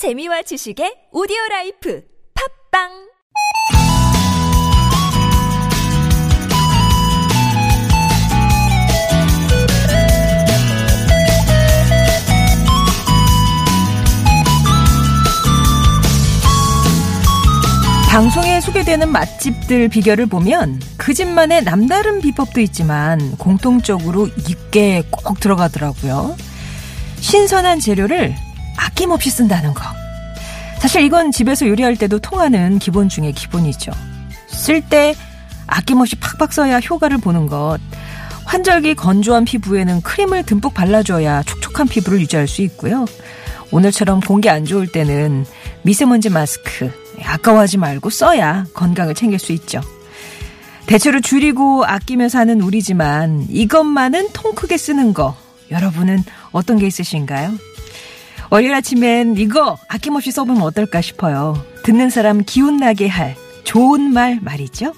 재미와 지식의 오디오 라이프 팟빵 방송에 소개되는 맛집들 비결을 보면 그 집만의 남다른 비법도 있지만 공통적으로 이게 꼭 들어가더라고요. 신선한 재료를 아낌없이 쓴다는 거. 사실 이건 집에서 요리할 때도 통하는 기본 중의 기본이죠. 쓸 때 아낌없이 팍팍 써야 효과를 보는 것. 환절기 건조한 피부에는 크림을 듬뿍 발라줘야 촉촉한 피부를 유지할 수 있고요. 오늘처럼 공기 안 좋을 때는 미세먼지 마스크 아까워하지 말고 써야 건강을 챙길 수 있죠. 대체로 줄이고 아끼며 사는 우리지만 이것만은 통 크게 쓰는 거 여러분은 어떤 게 있으신가요? 월요일 아침엔 이거 아낌없이 써보면 어떨까 싶어요. 듣는 사람 기운나게 할 좋은 말 말이죠.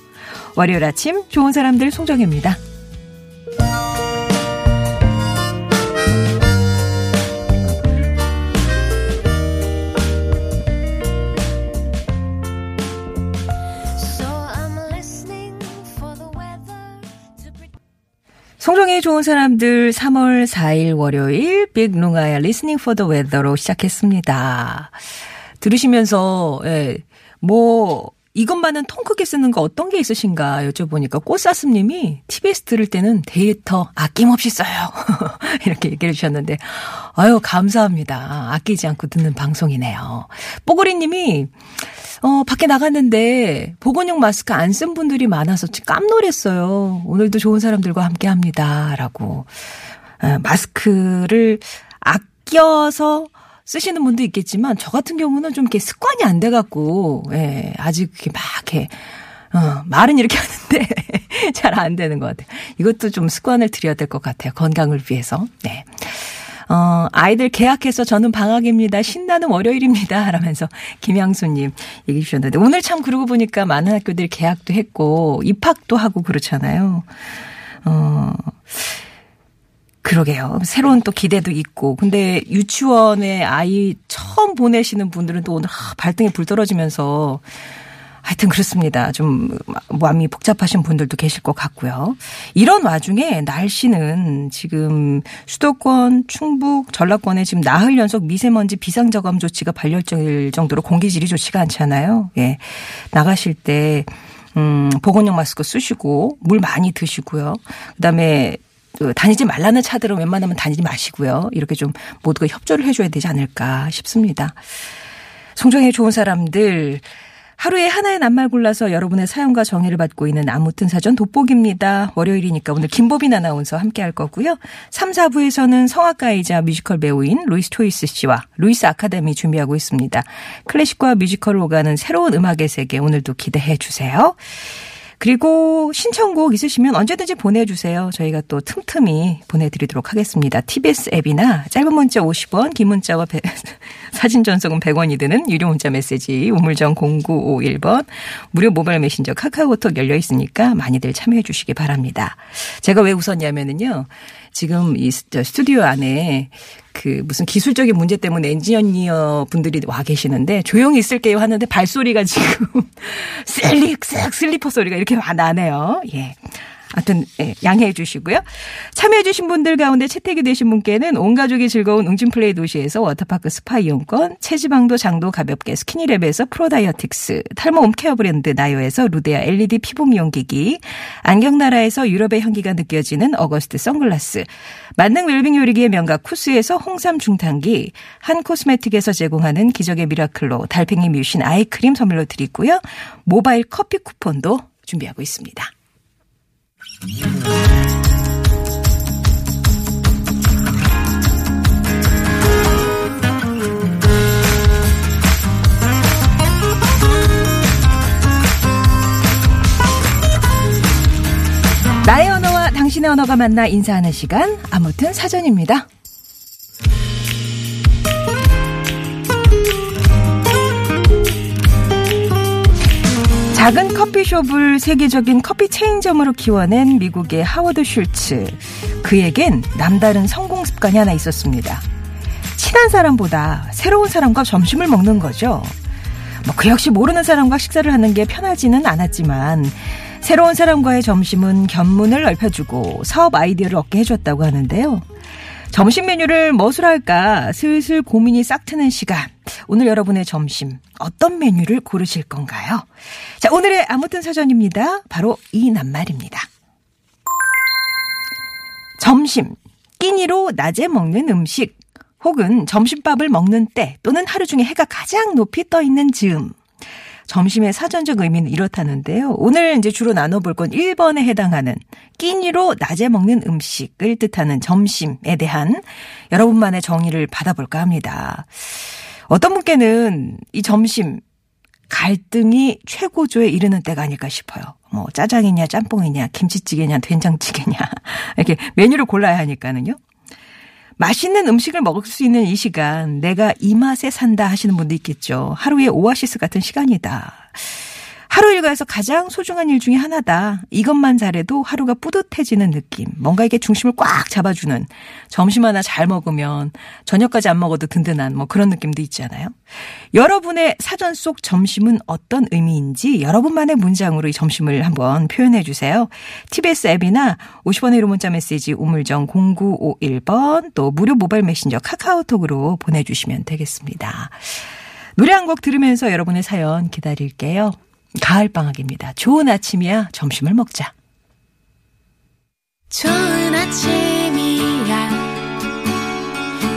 월요일 아침 좋은 사람들 송정혜입니다. 송정의 좋은 사람들 3월 4일 월요일 빅룽아의 Listening for the Weather로 시작했습니다. 들으시면서 예, 뭐 이것만은 통 크게 쓰는 거 어떤 게 있으신가 여쭤보니까 꽃사슴님이 TBS 들을 때는 데이터 아낌없이 써요. 이렇게 얘기해 주셨는데 아유 감사합니다. 아끼지 않고 듣는 방송이네요. 뽀고리님이 어, 밖에 나갔는데 보건용 마스크 안 쓴 분들이 많아서 깜놀했어요. 오늘도 좋은 사람들과 함께 합니다. 라고. 어, 마스크를 아껴서 쓰시는 분도 있겠지만 저 같은 경우는 좀 이렇게 습관이 안 돼갖고, 예, 아직 이렇게 막 이렇게, 어, 말은 이렇게 하는데 잘 안 되는 것 같아요. 이것도 좀 습관을 들여야 될 것 같아요. 건강을 위해서. 네. 어, 아이들 개학해서 저는 방학입니다. 신나는 월요일입니다. 라면서 김양수님 얘기해 주셨는데 오늘 참 그러고 보니까 많은 학교들이 개학도 했고 입학도 하고 그렇잖아요. 어, 그러게요. 새로운 또 기대도 있고. 근데 유치원에 아이 처음 보내시는 분들은 또 오늘 발등에 불 떨어지면서 하여튼 그렇습니다. 좀 마음이 복잡하신 분들도 계실 것 같고요. 이런 와중에 날씨는 지금 수도권, 충북, 전라권에 지금 나흘 연속 미세먼지 비상저감 조치가 발령될 정도로 공기질이 좋지가 않잖아요. 예. 나가실 때 음, 보건용 마스크 쓰시고 물 많이 드시고요. 그다음에 그 다니지 말라는 차들은 웬만하면 다니지 마시고요. 이렇게 좀 모두가 협조를 해줘야 되지 않을까 싶습니다. 송정애의 좋은 사람들 하루에 하나의 낱말 골라서 여러분의 사연과 정의를 받고 있는 아무튼 사전 돋보기입니다. 월요일이니까 오늘 김보빈 아나운서 함께 할 거고요. 3, 4부에서는 성악가이자 뮤지컬 배우인 루이스 초이 씨와 루이스 아카데미 준비하고 있습니다. 클래식과 뮤지컬을 오가는 새로운 음악의 세계 오늘도 기대해 주세요. 그리고 신청곡 있으시면 언제든지 보내주세요. 저희가 또 틈틈이 보내드리도록 하겠습니다. TBS 앱이나 짧은 문자 50원, 긴 문자와 배, 사진 전송은 100원이 드는 유료 문자 메시지 우물정 0951번 무료 모바일 메신저 카카오톡 열려 있으니까 많이들 참여해 주시기 바랍니다. 제가 왜 웃었냐면은요. 지금 이 스튜디오 안에 그 무슨 기술적인 문제 때문에 엔지니어 분들이 와 계시는데 조용히 있을게요 하는데 발소리가 지금 슬릭 싹 슬리퍼 소리가 이렇게 나네요. 예. 하여튼 예, 양해해 주시고요. 참여해 주신 분들 가운데 채택이 되신 분께는 온 가족이 즐거운 웅진플레이 도시에서 워터파크 스파 이용권, 체지방도 장도 가볍게 스키니랩에서 프로다이어틱스, 탈모 홈케어 브랜드 나요에서 루데아 LED 피부 미용기기, 안경나라에서 유럽의 향기가 느껴지는 어거스트 선글라스, 만능 웰빙 요리기의 명가 쿠스에서 홍삼 중탕기, 한 코스메틱에서 제공하는 기적의 미라클로 달팽이 뮤신 아이크림 선물로 드리고요. 모바일 커피 쿠폰도 준비하고 있습니다. 나의 언어와 당신의 언어가 만나 인사하는 시간 아무튼 사전입니다. 작은 커피숍을 세계적인 커피 체인점으로 키워낸 미국의 하워드 슐츠. 그에겐 남다른 성공 습관이 하나 있었습니다. 친한 사람보다 새로운 사람과 점심을 먹는 거죠. 뭐 그 역시 모르는 사람과 식사를 하는 게 편하지는 않았지만 새로운 사람과의 점심은 견문을 넓혀주고 사업 아이디어를 얻게 해줬다고 하는데요. 점심 메뉴를 무엇으로 할까 슬슬 고민이 싹 트는 시간. 오늘 여러분의 점심 어떤 메뉴를 고르실 건가요? 자, 오늘의 아무튼 사전입니다. 바로 이 낱말입니다. 점심, 끼니로 낮에 먹는 음식, 혹은 점심밥을 먹는 때 또는 하루 중에 해가 가장 높이 떠 있는 즈음. 점심의 사전적 의미는 이렇다는데요. 오늘 이제 주로 나눠볼 건 1번에 해당하는 끼니로 낮에 먹는 음식을 뜻하는 점심에 대한 여러분만의 정의를 받아볼까 합니다. 어떤 분께는 이 점심 갈등이 최고조에 이르는 때가 아닐까 싶어요. 뭐 짜장이냐 짬뽕이냐 김치찌개냐 된장찌개냐 이렇게 메뉴를 골라야 하니까는요. 맛있는 음식을 먹을 수 있는 이 시간, 내가 이 맛에 산다 하시는 분도 있겠죠. 하루의 오아시스 같은 시간이다. 하루 일과에서 가장 소중한 일 중에 하나다. 이것만 잘해도 하루가 뿌듯해지는 느낌. 뭔가 이게 중심을 꽉 잡아주는 점심 하나 잘 먹으면 저녁까지 안 먹어도 든든한 뭐 그런 느낌도 있잖아요. 여러분의 사전 속 점심은 어떤 의미인지 여러분만의 문장으로 이 점심을 한번 표현해 주세요. TBS 앱이나 50원의 1호 문자 메시지 우물정 0951번 또 무료 모바일 메신저 카카오톡으로 보내주시면 되겠습니다. 노래 한 곡 들으면서 여러분의 사연 기다릴게요. 가을방학입니다. 좋은 아침이야. 점심을 먹자. 좋은 아침이야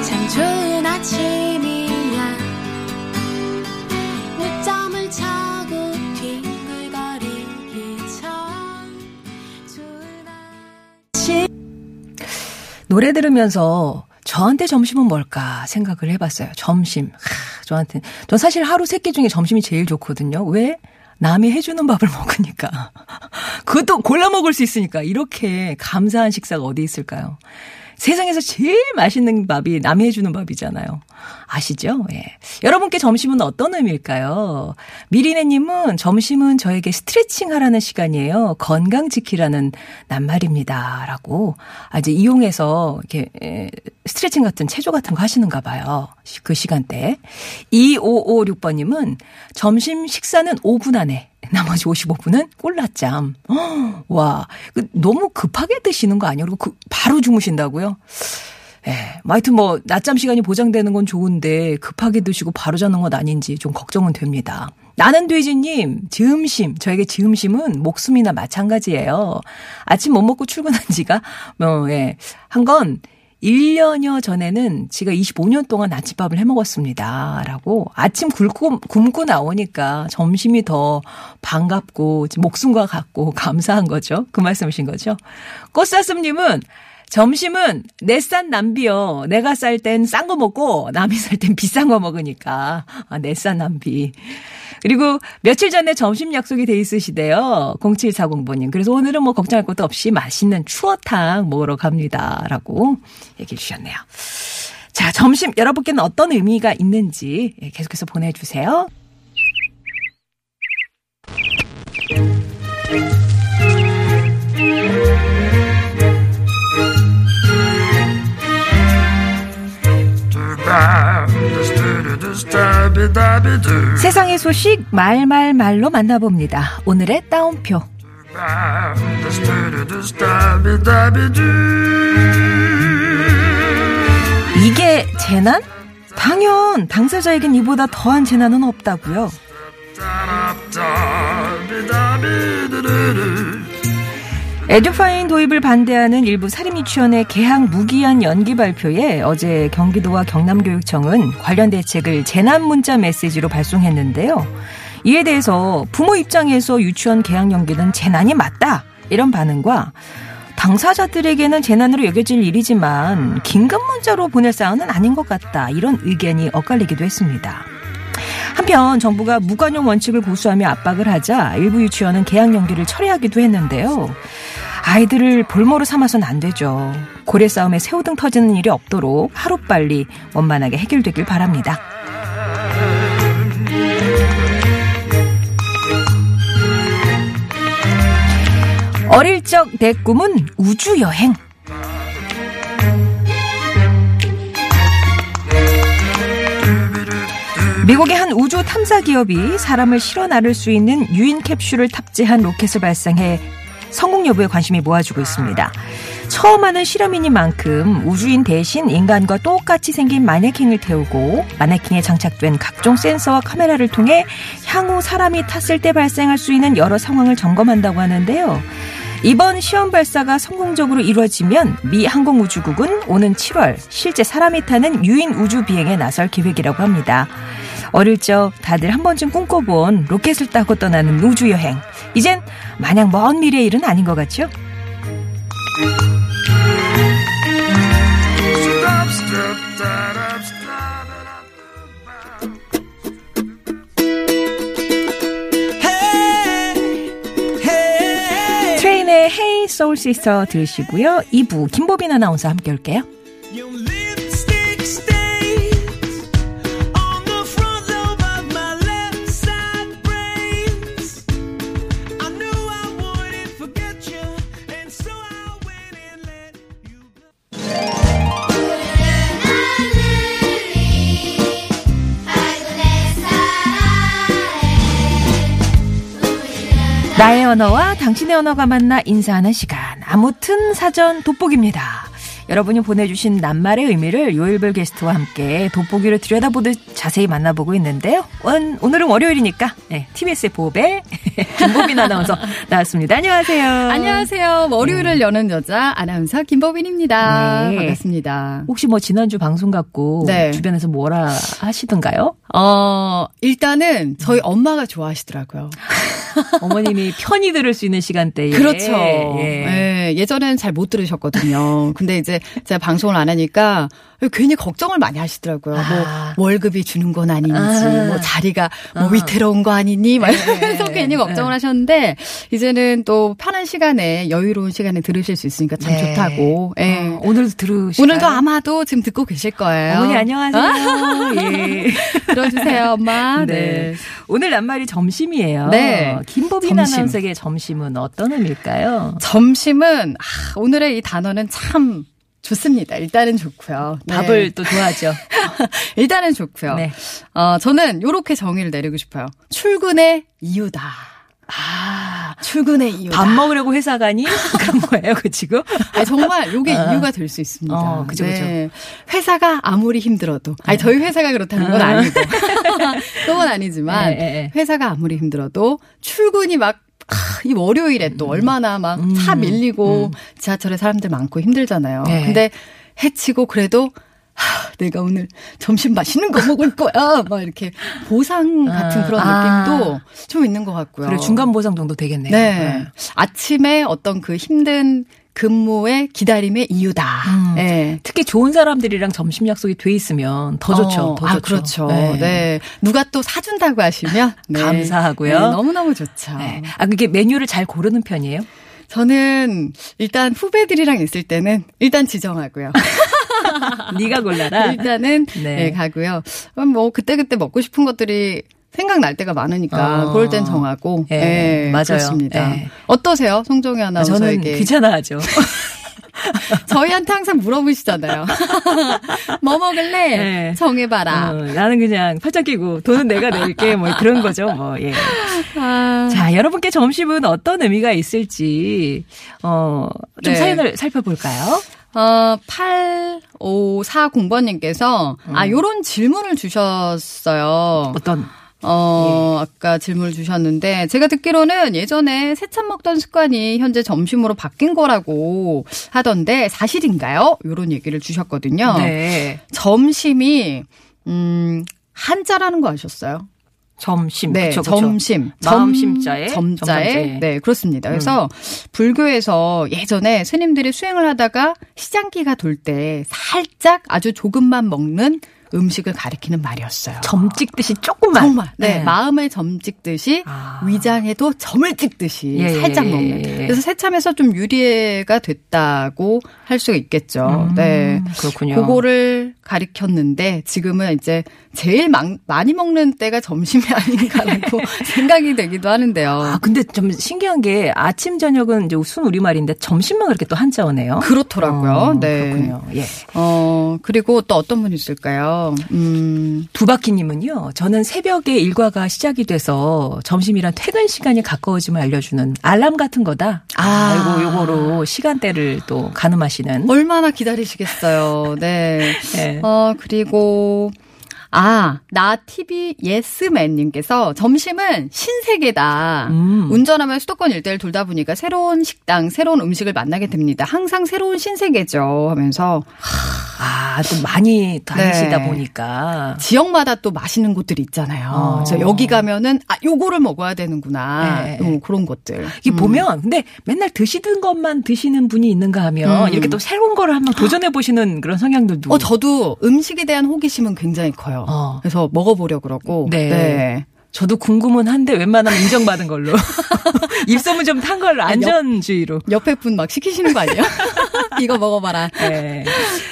참 좋은 아침이야 늦잠을 자고 뒹굴거리기 전 좋은 아침 노래 들으면서 저한테 점심은 뭘까 생각을 해봤어요. 점심. 하, 저한테. 전 사실 하루 세 끼 중에 점심이 제일 좋거든요. 왜? 남이 해주는 밥을 먹으니까. 그것도 골라 먹을 수 있으니까. 이렇게 감사한 식사가 어디 있을까요? 세상에서 제일 맛있는 밥이 남이 해주는 밥이잖아요. 아시죠? 예. 여러분께 점심은 어떤 의미일까요? 미리네님은 점심은 저에게 스트레칭 하라는 시간이에요. 건강 지키라는 낱말입니다. 라고 아주 이용해서 이렇게 에, 스트레칭 같은 체조 같은 거 하시는가 봐요. 그 시간대. 2556번님은 점심 식사는 5분 안에 나머지 55분은 꼴라짬. 와, 그 너무 급하게 드시는 거 아니에요? 그리고 그 바로 주무신다고요? 예. 하여튼 뭐, 낮잠 시간이 보장되는 건 좋은데, 급하게 드시고 바로 자는 것 아닌지 좀 걱정은 됩니다. 나는 돼지님, 즈음심. 저에게 즈음심은 목숨이나 마찬가지예요. 아침 못 먹고 출근한 지가, 뭐, 예. 한 건, 1년여 전에는 제가 25년 동안 아침밥을 해 먹었습니다. 라고 아침 굶고, 굶고 나오니까 점심이 더 반갑고 목숨과 같고 감사한 거죠. 그 말씀이신 거죠. 꽃사슴님은 점심은 내 싼 남비요. 내가 쌀 땐 싼 거 먹고 남이 쌀땐 비싼 거 먹으니까 아, 내 싼 남비. 그리고 며칠 전에 점심 약속이 돼 있으시대요. 0740번님. 그래서 오늘은 뭐 걱정할 것도 없이 맛있는 추어탕 먹으러 갑니다. 라고 얘기해 주셨네요. 자, 점심 여러분께는 어떤 의미가 있는지 계속해서 보내주세요. 세상의 소식 말말말로 만나봅니다. 오늘의 따옴표. 이게 재난? 당연 당사자에겐 이보다 더한 재난은 없다고요. 에듀파인 도입을 반대하는 일부 사립유치원의 개학 무기한 연기 발표에 어제 경기도와 경남교육청은 관련 대책을 재난 문자 메시지로 발송했는데요. 이에 대해서 부모 입장에서 유치원 개학 연기는 재난이 맞다 이런 반응과 당사자들에게는 재난으로 여겨질 일이지만 긴급 문자로 보낼 사안은 아닌 것 같다 이런 의견이 엇갈리기도 했습니다. 한편 정부가 무관용 원칙을 고수하며 압박을 하자 일부 유치원은 개학 연기를 철회하기도 했는데요. 아이들을 볼모로 삼아서는 안 되죠. 고래 싸움에 새우등 터지는 일이 없도록 하루빨리 원만하게 해결되길 바랍니다. 어릴 적 내 꿈은 우주여행. 미국의 한 우주 탐사 기업이 사람을 실어 나를 수 있는 유인 캡슐을 탑재한 로켓을 발상해 성공 여부에 관심이 모아지고 있습니다. 처음 하는 실험이니만큼 우주인 대신 인간과 똑같이 생긴 마네킹을 태우고 마네킹에 장착된 각종 센서와 카메라를 통해 향후 사람이 탔을 때 발생할 수 있는 여러 상황을 점검한다고 하는데요. 이번 시험 발사가 성공적으로 이루어지면 미 항공우주국은 오는 7월 실제 사람이 타는 유인 우주 비행에 나설 계획이라고 합니다. 어릴 적 다들 한 번쯤 꿈꿔본 로켓을 타고 떠나는 우주 여행. 이젠 마냥 먼 미래의 일은 아닌 것 같죠? 트레인의 헤이 소울 시스터 들으시고요. 2부 김보빈 아나운서 함께 올게요. 나의 언어와 당신의 언어가 만나 인사하는 시간. 아무튼 사전 돋보기입니다. 여러분이 보내주신 낱말의 의미를 요일별 게스트와 함께 돋보기를 들여다보듯 자세히 만나보고 있는데요. 원- 오늘은 월요일이니까 네, TBS의 보배 김보빈 아나운서 나왔습니다. 안녕하세요. 안녕하세요. 월요일을 여는 여자 아나운서 김보빈입니다. 네. 반갑습니다. 혹시 뭐 지난주 방송 갖고 네. 주변에서 뭐라 하시던가요? 어, 일단은 저희 엄마가 좋아하시더라고요. 어머님이 편히 들을 수 있는 시간대에 그렇죠. 예. 예, 예전엔 잘 못 들으셨거든요. 근데 이제 제가 방송을 안 하니까 괜히 걱정을 많이 하시더라고요. 아. 뭐 월급이 주는 건 아닌지, 아. 뭐 자리가 뭐 위태로운 거 아니니, 막 이러면서 네. 괜히 걱정을 하셨는데 이제는 또 편한 시간에 여유로운 시간에 들으실 수 있으니까 참 네. 좋다고. 예. 어, 오늘도 들으시나요? 오늘도 아마도 지금 듣고 계실 거예요. 어머니 안녕하세요. 예. 들어주세요, 엄마. 네. 네. 오늘 낱말이 점심이에요. 네. 김보빈 점심. 아나운서의 점심은 어떤 의미일까요? 점심은 아, 오늘의 이 단어는 참 좋습니다. 일단은 좋고요. 네. 밥을 또 좋아하죠. 일단은 좋고요. 네. 어, 저는 요렇게 정의를 내리고 싶어요. 출근의 이유다. 아, 출근의 이유다. 밥 먹으려고 회사 가니? 그런 거예요, 그 지금? 아니, 정말 요게 어. 이유가 될 수 있습니다. 네. 어, 그죠, 그죠. 회사가 아무리 힘들어도, 아니, 저희 회사가 그렇다는 건 아니고, 그건 아니지만, 예. 회사가 아무리 힘들어도 출근이 막, 아, 이 월요일에 또 얼마나 막차 밀리고 지하철에 사람들 많고 힘들잖아요. 네. 근데 해치고 그래도 하, 내가 오늘 점심 맛있는 거 먹을 거야. 막 이렇게 보상 같은 아, 그런 아. 느낌도 좀 있는 것 같고요. 그래, 중간 보상 정도 되겠네요. 네. 아침에 어떤 그 힘든 근무의 기다림의 이유다. 음. 네. 특히 좋은 사람들이랑 점심 약속이 돼 있으면 더 좋죠. 어, 더 아, 좋죠. 그렇죠. 네. 누가 또 사준다고 하시면 네. 감사하고요. 네, 너무너무 좋죠. 네. 아, 그게 메뉴를 잘 고르는 편이에요? 저는 일단 후배들이랑 있을 때는 일단 지정하고요. 네가 골라라. 일단은 네. 네. 가고요. 뭐 그때 그때 먹고 싶은 것들이 생각날 때가 많으니까 어. 그럴 땐 정하고 예, 네, 맞아요. 그렇습니다. 예. 어떠세요? 송정희 아, 저는 아나운서에게 귀찮아하죠. 저희한테 항상 물어보시잖아요. 뭐 먹을래? 네. 정해봐라. 어, 나는 그냥 팔짱 끼고 돈은 내가 낼게 뭐 그런 거죠. 뭐 예. 아, 자, 여러분께 점심은 어떤 의미가 있을지 어, 좀 네. 사연을 살펴볼까요? 어, 8540번님께서, 음. 아, 요런 질문을 주셨어요. 어떤 어, 예. 아까 질문을 주셨는데, 제가 듣기로는 예전에 새참 먹던 습관이 현재 점심으로 바뀐 거라고 하던데, 사실인가요? 요런 얘기를 주셨거든요. 네. 점심이, 음, 한자라는 거 아셨어요? 점심. 네, 그쵸, 그쵸. 점심. 마음 점- 심자에 점자에. 점자에. 네, 그렇습니다. 그래서 불교에서 예전에 스님들이 수행을 하다가 시장기가 돌 때 살짝 아주 조금만 먹는 음식을 가리키는 말이었어요. 점 찍듯이 조금만. 정말. 네, 마음을 점 찍듯이 아. 위장에도 점을 찍듯이 예, 살짝 예, 먹는. 예, 예. 그래서 새참에서 좀 유리가 됐다고 할 수가 있겠죠. 음, 네. 그렇군요. 그거를 가리켰는데 지금은 이제 제일 막- 많이 먹는 때가 점심이 아닌가라고 생각이 되기도 하는데요. 아, 근데 좀 신기한 게 아침 저녁은 이제 순 우리말인데 점심만 그렇게 또 한자어네요. 그렇더라고요. 어, 네. 그렇군요. 예. 어, 그리고 또 어떤 분이 있을까요? 음, 두바키님은요, 저는 새벽에 일과가 시작이 돼서 점심이란 퇴근 시간이 가까워짐을 알려주는 알람 같은 거다. 아. 요거, 요거로 시간대를 또 가늠하시는. 얼마나 기다리시겠어요. 네. 네. 어, 그리고, 아, 나 TV 예스맨님께서 점심은 신세계다. 음. 운전하면 수도권 일대를 돌다 보니까 새로운 식당, 새로운 음식을 만나게 됩니다. 항상 새로운 신세계죠. 하면서 아, 또 많이 다니시다 네. 보니까. 지역마다 또 맛있는 곳들이 있잖아요. 어. 그래서 여기 가면은 아, 요거를 먹어야 되는구나. 네. 음, 그런 것들. 이게 음. 보면, 근데 맨날 드시던 것만 드시는 분이 있는가 하면, 음. 이렇게 또 새로운 거를 한번 도전해 보시는 그런 성향들도. 어, 저도 음식에 대한 호기심은 굉장히 커요. 어. 그래서 먹어보려 그러고. 네. 저도 궁금은 한데 웬만하면 인정받은 걸로. 입소문 좀 탄 걸로 안전주의로. 옆에 분 막 시키시는 거 아니에요? 이거 먹어봐라. 네.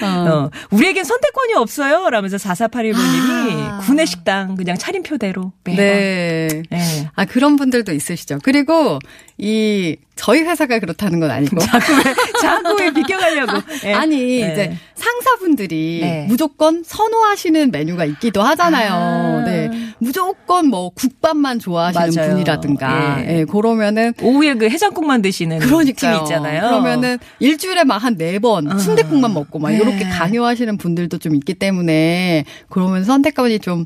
어. 어, 우리에겐 선택권이 없어요. 라면서 4481번님이 아. 구내 식당 그냥 차림표대로. 매번. 네. 네. 아, 그런 분들도 있으시죠. 그리고 이 저희 회사가 그렇다는 건 아니고. 자꾸 왜, 자꾸 왜 비껴가려고. 네. 아니, 네. 이제 상사분들이 네. 무조건 선호하시는 메뉴가 있기도 하잖아요. 아. 네. 무조건 뭐 국밥만 좋아하시는 맞아요. 분이라든가. 예. 예, 그러면은 오후에 그 해장국만 드시는 그러니까요. 팀이 있잖아요. 그러면은 일주일에 막 한 네번 어. 순대국만 먹고 막 네. 이렇게 강요하시는 분들도 좀 있기 때문에 그러면 선택권이 좀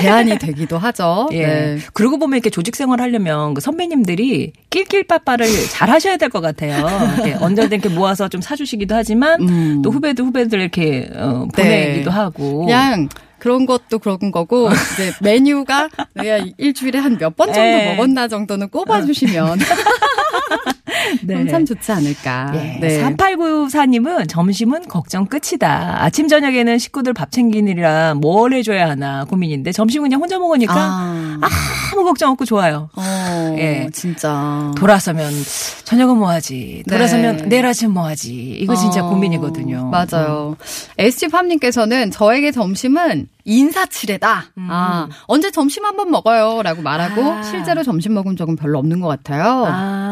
제한이 되기도 하죠. 예. 네. 그러고 보면 이렇게 조직 생활 하려면 그 선배님들이 낄낄빠빠 를 잘 하셔야 될 것 같아요. 이렇게 언제든 이렇게 모아서 좀 사주시기도 하지만 음. 또 후배들 후배들 이렇게 어, 네. 보내기도 하고. 그냥 그런 것도 그런 거고 이제 메뉴가 내가 일주일에 한 몇 번 정도 네. 먹었나 정도는 꼽아주시면 네. 참 좋지 않을까. 예. 네. 3894님은 점심은 걱정 끝이다. 아침 저녁에는 식구들 밥 챙기느라 뭘 해줘야 하나 고민인데 점심은 그냥 혼자 먹으니까 아, 아무 걱정 없고 좋아요. 어, 예. 진짜. 돌아서면 저녁은 뭐 하지? 돌아서면 네. 내일 아침 뭐 하지? 이거 진짜 어, 고민이거든요. 음. 맞아요. SG팜님께서는 저에게 점심은 인사치레다. 아, 언제 점심 한번 먹어요. 라고 말하고 음. 아. 실제로 점심 먹은 적은 별로 없는 것 같아요. 아,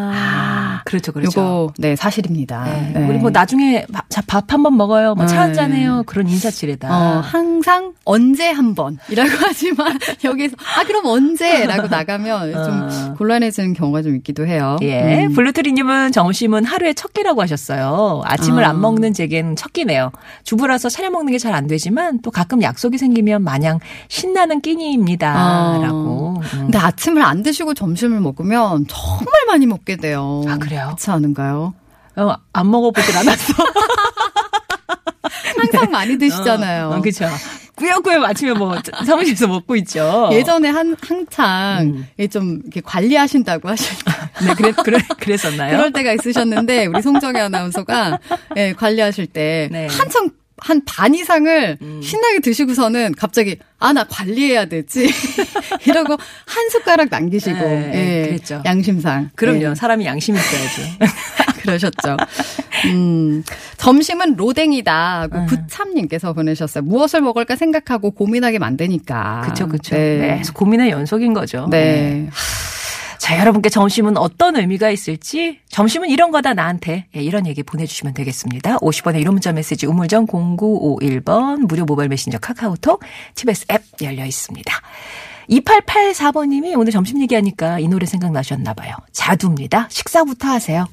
그렇죠, 그렇죠. 요거, 네, 사실입니다. 네. 네. 우리 뭐 나중에 밥, 한번 먹어요. 뭐차 네. 한잔 해요. 그런 인사치레다. 어, 항상 언제 한 번이라고 하지만 여기서 아 그럼 언제라고 나가면 어. 좀 곤란해지는 경우가 좀 있기도 해요. 예. 음. 블루트리님은 점심은 하루에 첫 끼라고 하셨어요. 아침을 아. 안 먹는 제겐 첫 끼네요. 주부라서 차려 먹는 게 잘 안 되지만 또 가끔 약속이 생기면 마냥 신나는 끼니입니다. 아. 라고. 음. 근데 아침을 안 드시고 점심을 먹으면 정말 많이 먹게 돼요. 아, 그래요? 그렇지 않은가요? 어, 안 먹어보질 않았어. 항상 많이 드시잖아요. 어, 그렇죠. 꾸역꾸역 아침에 뭐 사무실에서 먹고 있죠. 예전에 한 한창 음. 이게 좀 이렇게 관리하신다고 하실 네, 그래, 그래, 그랬었나요? 그럴 때가 있으셨는데 우리 송정혜 아나운서가 예, 관리하실 때 네. 음. 한창 한 반 이상을 신나게 드시고서는 갑자기 아 나 관리해야 되지 이러고 한 숟가락 남기시고 네, 예, 그랬죠. 양심상 그럼요. 예, 사람이 양심이 있어야죠. 그러셨죠. 음, 점심은 로댕이다 하고 음. 부참님께서 보내셨어요. 무엇을 먹을까 생각하고 고민하게 만드니까. 그쵸, 그쵸. 네. 네. 고민의 연속인 거죠. 네. 자, 여러분께 점심은 어떤 의미가 있을지, 점심은 이런 거다, 나한테. 예, 이런 얘기 보내주시면 되겠습니다. 50원의 1호 문자 메시지 우물정 0951번, 무료 모바일 메신저 카카오톡, TBS 앱 열려 있습니다. 2884번님이 오늘 점심 얘기하니까 이 노래 생각나셨나 봐요. 자두입니다. 식사부터 하세요.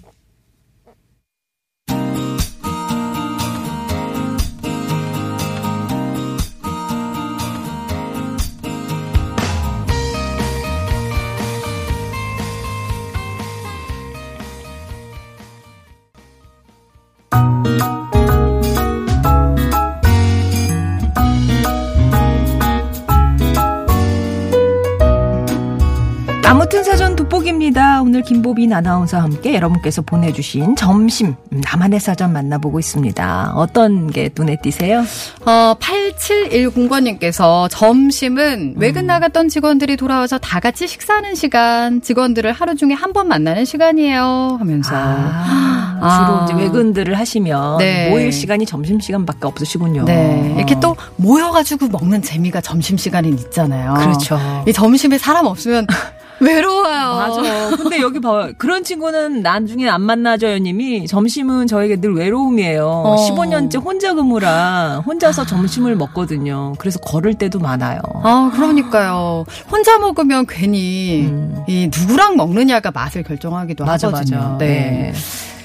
돋보기입니다. 오늘 김보빈 아나운서와 함께 여러분께서 보내주신 점심 음, 나만의 사전 만나보고 있습니다. 어떤 게 눈에 띄세요? 어, 8710번님께서 점심은 음. 외근 나갔던 직원들이 돌아와서 다 같이 식사하는 시간, 직원들을 하루 중에 한 번 만나는 시간이에요. 하면서. 아, 아. 주로 이제 외근들을 하시면 네. 모일 시간이 점심 시간밖에 없으시군요. 네. 이렇게 어. 또 모여가지고 먹는 재미가 점심 시간에 있잖아요. 그렇죠. 이 점심에 사람 없으면 외로워요. 맞아. 근데 여기 봐요. 그런 친구는 나중에 안 만나줘요 님이 점심은 저에게 늘 외로움이에요. 어. 15년째 혼자 근무라 혼자서 점심을 먹거든요. 그래서 걸을 때도 많아요. 아, 그러니까요. 혼자 먹으면 괜히 음. 이 누구랑 먹느냐가 맛을 결정하기도 맞아, 하거든요. 맞아. 네. 네.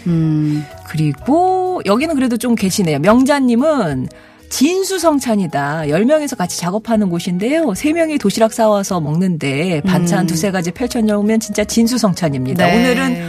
음. 그리고 여기는 그래도 좀 계시네요. 명자님은 진수성찬이다. 10명에서 같이 작업하는 곳인데요. 3명이 도시락 싸와서 먹는데 반찬 음. 두세 가지 펼쳐놓으면 진짜 진수성찬입니다. 네. 오늘은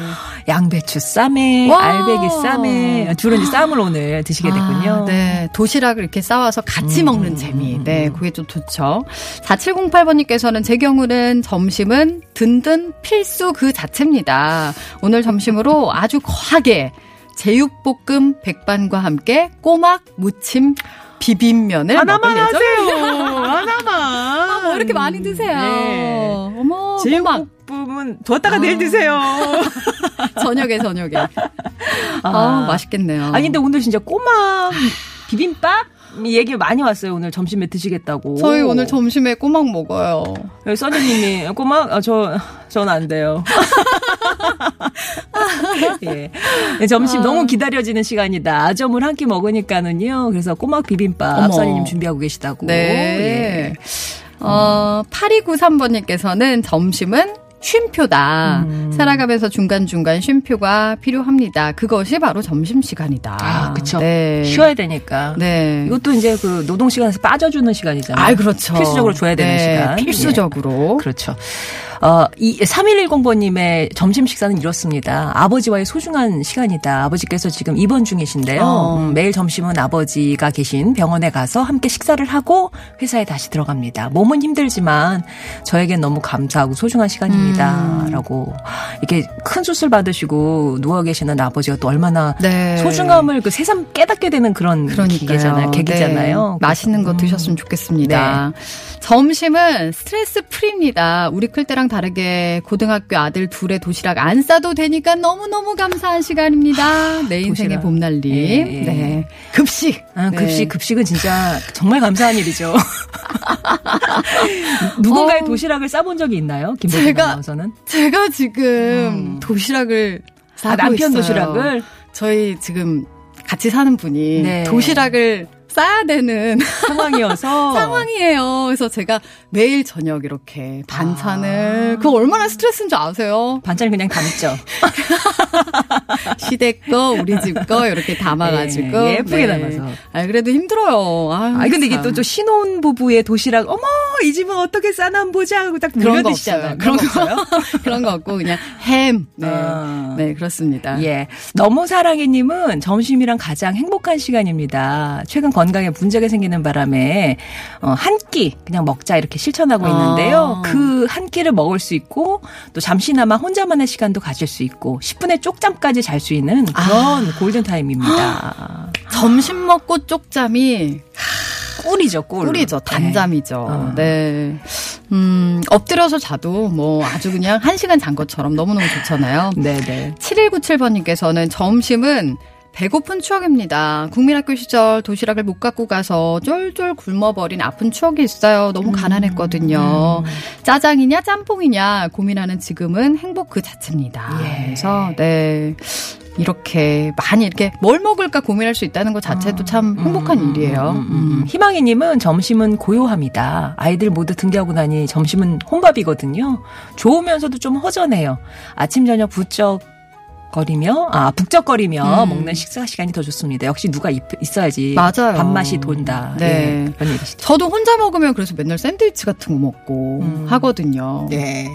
양배추 쌈에 와. 알배기 쌈에 주로 이제 쌈을 오늘 드시게 됐군요. 아, 네. 도시락을 이렇게 싸와서 같이 음, 먹는 음, 재미. 음, 네. 음. 그게 좀 좋죠. 4708번님께서는 제 경우는 점심은 든든 필수 그 자체입니다. 오늘 점심으로 아주 거하게 제육볶음 백반과 함께 꼬막 무침 비빔면을 하나만. 하세요. 하나만. 아, 뭐 이렇게 많이 드세요. 네. 어머, 꼬막. 제육 볶음은 두었다가 내일 드세요. 저녁에, 저녁에. 아, 아. 맛있겠네요. 아니 근데 오늘 진짜 꼬막 비빔밥 얘기 많이 왔어요. 오늘 점심에 드시겠다고. 저희 오늘 점심에 꼬막 먹어요. 여기 써니님이 꼬막 아, 저 저는 안 돼요. 예. 네, 점심 아. 너무 기다려지는 시간이다. 아점을 한 끼 먹으니까는요. 그래서 꼬막 비빔밥 어머. 써니님 준비하고 계시다고. 네. 예. 어, 8293번님께서는 점심은 쉼표다. 음. 살아가면서 중간중간 쉼표가 필요합니다. 그것이 바로 점심시간이다. 아, 그쵸. 네. 쉬어야 되니까. 네. 이것도 이제 그 노동 시간에서 빠져주는 시간이잖아요. 아, 그렇죠. 필수적으로 줘야 되는 네, 시간. 필수적으로. 예. 그렇죠. 어, 이 3110번님의 점심 식사는 이렇습니다. 아버지와의 소중한 시간이다. 아버지께서 지금 입원 중이신데요. 어. 음, 매일 점심은 아버지가 계신 병원에 가서 함께 식사를 하고 회사에 다시 들어갑니다. 몸은 힘들지만 저에겐 너무 감사하고 소중한 시간입니다. 음. 라고 이렇게 큰 수술 받으시고 누워 계시는 아버지가 또 얼마나 네. 소중함을 그 새삼 깨닫게 되는 그런 그러니까요. 기계잖아요. 계기잖아요. 네. 맛있는 거 음. 드셨으면 좋겠습니다. 점심은 스트레스 free입니다. 우리 클 때랑 다르게 고등학교 아들 둘의 도시락 안 싸도 되니까 너무너무 감사한 시간입니다. 내 인생의 도시락. 봄날님. 예, 예. 네. 급식. 아, 네. 급식, 급식은 진짜 정말 감사한 일이죠. 누군가의 어. 도시락을 싸본 적이 있나요? 김보진 아나운서는? 제가 지금 음. 도시락을 아, 남편 있어요. 도시락을? 저희 지금 같이 사는 분이 네. 도시락을 싸야 되는 상황이어서. 상황이에요. 그래서 제가 매일 저녁 이렇게 반찬을 아. 그거 얼마나 스트레스인 줄 아세요? 반찬 그냥 담죠. 시댁 거, 우리 집 거 이렇게 담아가지고 예, 예쁘게 담아서. 아 그래도 힘들어요. 아 근데 이게 참. 또, 또 신혼 부부의 도시락, 어머, 이 집은 어떻게 싸나 한번 보자 하고 딱 그런 거. 없어요. 그런 거? 그런 거 없고 그냥 햄. 네, 아. 네 그렇습니다. 예. 너무 사랑해 님은 점심이랑 가장 행복한 시간입니다. 최근 건강에 문제가 생기는 바람에 어, 한 끼 그냥 먹자 이렇게 실천하고 아. 있는데요. 그한 끼를 먹을 수 있고 또 잠시나마 혼자만의 시간도 가질 수 있고 10분의 쪽잠까지 잘 수 있는 그런 아. 골든 타임입니다. 점심 먹고 쪽잠이 꿀이죠, 꿀. 꿀이죠. 단잠이죠. 어. 네. 음, 엎드려서 자도 뭐 아주 그냥 한 시간 잔 것처럼 너무너무 좋잖아요. 네, 네. 7197번님께서는 점심은 배고픈 추억입니다. 국민학교 시절 도시락을 못 갖고 가서 쫄쫄 굶어버린 아픈 추억이 있어요. 너무 가난했거든요. 짜장이냐 짬뽕이냐 고민하는 지금은 행복 그 자체입니다. 예. 그래서 네. 이렇게 많이 이렇게 뭘 먹을까 고민할 수 있다는 것 자체도 참 행복한 일이에요. 음, 음, 음. 희망이님은 점심은 고요합니다. 아이들 모두 등교하고 나니 점심은 혼밥이거든요. 좋으면서도 좀 허전해요. 아침 저녁 부쩍 거리며 아 북적거리며 음. 먹는 식사 시간이 더 좋습니다. 역시 누가 있, 있어야지 맞아요. 밥맛이 돈다. 네. 예, 그런 얘기시죠. 저도 혼자 먹으면 그래서 맨날 샌드위치 같은 거 먹고 음. 하거든요. 네.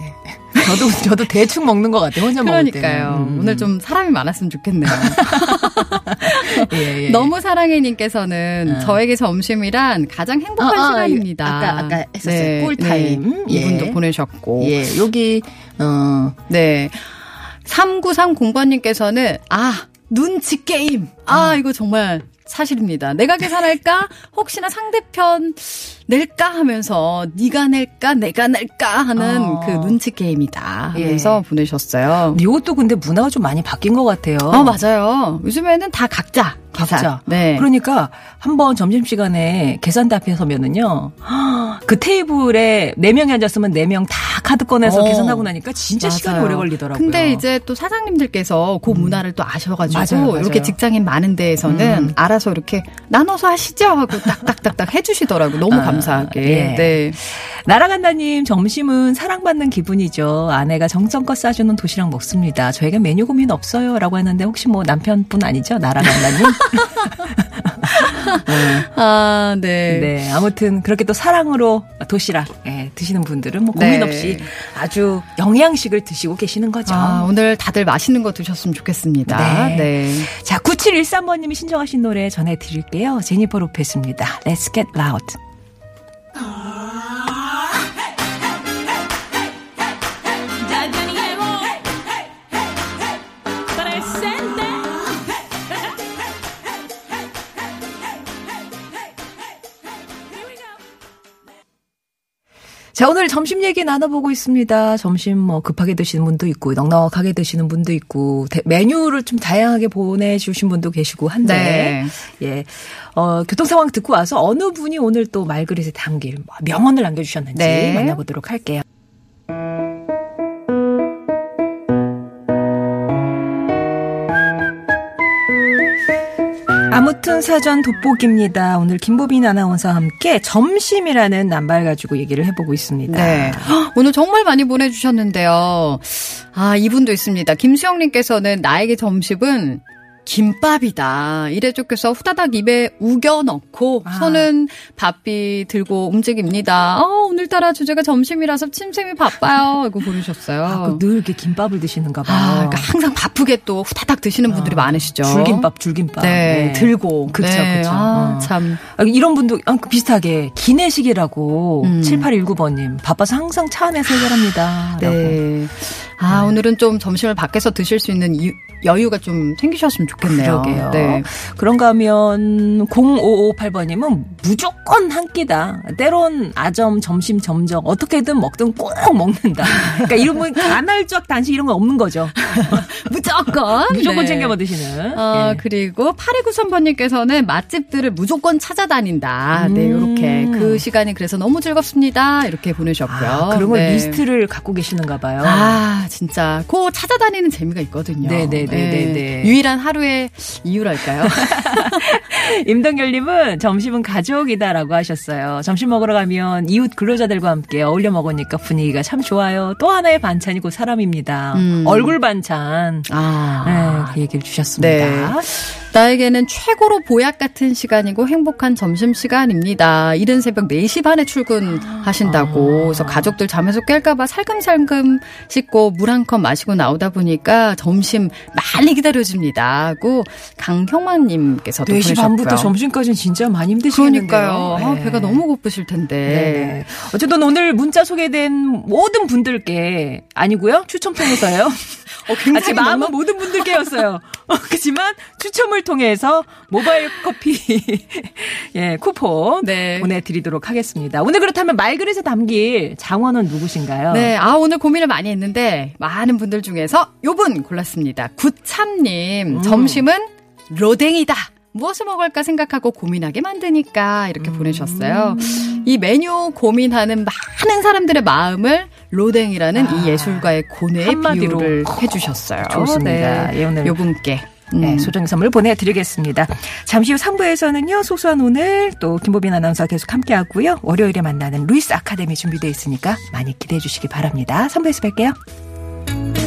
저도 저도 대충 먹는 것 같아요. 혼자 먹을 때는. 그러니까요. 음. 오늘 좀 사람이 많았으면 좋겠네요. 예, 예. 너무 사랑해님께서는 어. 저에게 점심이란 가장 행복한 아, 아, 시간입니다. 아까- 아까 했었어요. 꿀타임. 네, 예. 이분도 보내셨고. 예, 여기 어 네. 3930번님께서는, 아, 눈치 게임. 아, 이거 정말 사실입니다. 내가 계산할까? 혹시나 상대편 낼까 하면서 네가 낼까? 내가 낼까? 하는 어. 그 눈치 게임이다. 예. 하면서 보내셨어요. 이것도 근데 문화가 좀 많이 바뀐 것 같아요. 어, 맞아요. 요즘에는 다 각자 계산. 각자. 네. 그러니까 한번 점심 시간에 계산대 앞에 서면은요. 그 테이블에 네 명이 앉았으면 네명다 카드 꺼내서 어. 계산하고 나니까 진짜 시간이 맞아요. 오래 걸리더라고요. 근데 이제 또 사장님들께서 그 문화를 또 아셔가지고 맞아요, 맞아요. 이렇게 직장인 많은 데에서는 음. 알아서 이렇게 나눠서 하시죠 하고 딱딱딱딱 해주시더라고 너무 아, 감사하게. 예. 네. 나라간다님 점심은 사랑받는 기분이죠. 아내가 정성껏 싸주는 도시락 먹습니다. 저에게 메뉴 고민 없어요 라고 하는데 혹시 뭐 남편분 아니죠? 나라간다님? 아, 네. 네, 아무튼 그렇게 또 사랑으로 도시락 예, 드시는 분들은 뭐 고민 네. 없이 아주 영양식을 드시고 계시는 거죠. 아, 오늘 다들 맛있는 거 드셨으면 좋겠습니다. 네. 네. 자, 9713번님이 신청하신 노래 전해드릴게요. 제니퍼 로페스입니다. Let's get loud. 자, 오늘 점심 얘기 나눠보고 있습니다. 점심 뭐 급하게 드시는 분도 있고, 넉넉하게 드시는 분도 있고, 대- 메뉴를 좀 다양하게 보내주신 분도 계시고 한데, 예. 어, 교통 상황 듣고 와서 어느 분이 오늘 또 말그릇에 담길 뭐 명언을 남겨주셨는지 네. 만나보도록 할게요. 아무튼 사전 돋보기입니다. 오늘 김보빈 아나운서와 함께 점심이라는 남발 가지고 얘기를 해보고 있습니다. 네. 헉, 오늘 정말 많이 보내주셨는데요. 아, 이분도 있습니다. 김수영님께서는 나에게 점심은 김밥이다. 이래 쫓겨서 후다닥 입에 우겨 넣고 아. 손은 바삐 들고 움직입니다. 아, 오늘따라 주제가 점심이라서 침샘이 바빠요. 이거 보내셨어요. 아, 그늘 이렇게 김밥을 드시는가 봐요. 아, 그러니까 항상 바쁘게 또 후다닥 드시는 분들이 많으시죠. 줄김밥, 줄김밥. 네, 들고. 그쵸, 네. 그쵸. 아, 어. 참. 아, 이런 분도 아, 그 비슷하게 기내식이라고 음. 7819번님 바빠서 항상 차 안에서 해결합니다. 네. 아, 오늘은 좀 점심을 밖에서 드실 수 있는 이- 여유가 좀 생기셨으면 좋겠네요. 그러게요. 네. 그런가 하면 0558번님은 무조건 한 끼다. 때론 아점, 점심, 점정 어떻게든 먹든 꼭 먹는다. 그러니까 이런 분 간헐적 단식 이런 건 없는 거죠. 무조건. 무조건 네. 챙겨 먹으시는. 어, 예. 그리고 8293번님께서는 맛집들을 무조건 찾아다닌다. 네, 음. 요렇게. 그 시간이 그래서 너무 즐겁습니다. 이렇게 보내셨고요. 아, 그런 걸 네. 리스트를 갖고 계시는가 봐요. 아, 진짜. 그 찾아다니는 재미가 있거든요. 네네네네 네. 유일한 하루의 이유랄까요? 임동열님은 점심은 가족이다라고 하셨어요. 점심 먹으러 가면 이웃 근로자들과 함께 어울려 먹으니까 분위기가 참 좋아요. 또 하나의 반찬이 곧 사람입니다. 음. 얼굴 반찬. 아. 네, 그 얘기를 주셨습니다. 네. 나에게는 최고로 보약 같은 시간이고 행복한 점심 시간입니다. 이른 새벽 4시 반에 출근하신다고. 그래서 가족들 잠에서 깰까봐 살금살금 씻고 물 한 컵 마시고 나오다 보니까 점심 많이 기다려집니다. 하고 강형만님께서도 4시 보내셨고요. 반부터 점심까지는 진짜 많이 힘드시겠는데요. 그러니까요. 아, 네. 배가 너무 고프실 텐데. 네네. 어쨌든 오늘 문자 소개된 모든 분들께 아니고요 추첨 통해서요. 어, 굉장히 같이 마음은 너무- 모든 분들께였어요. 어, 그렇지만 추첨을 통해서 모바일 커피 예 쿠폰 네. 보내드리도록 하겠습니다. 오늘 그렇다면 말그릇에 담길 장원은 누구신가요? 네, 아, 오늘 고민을 많이 했는데, 많은 분들 중에서 요분 골랐습니다. 구참님, 음. 점심은 로댕이다. 무엇을 먹을까 생각하고 고민하게 만드니까 이렇게 보내셨어요. 이 메뉴 고민하는 많은 사람들의 마음을 로댕이라는 이 예술가의 고뇌의 아, 한마디로 비유를 해주셨어요. 좋습니다. 예, 오늘 요분께. 음. 네, 소정의 선물 보내드리겠습니다. 잠시 후 3부에서는요, 소소한 오늘 또 김보빈 아나운서 계속 함께 하고요. 월요일에 만나는 루이스 아카데미 준비되어 있으니까 많이 기대해 주시기 바랍니다. 3부에서 뵐게요.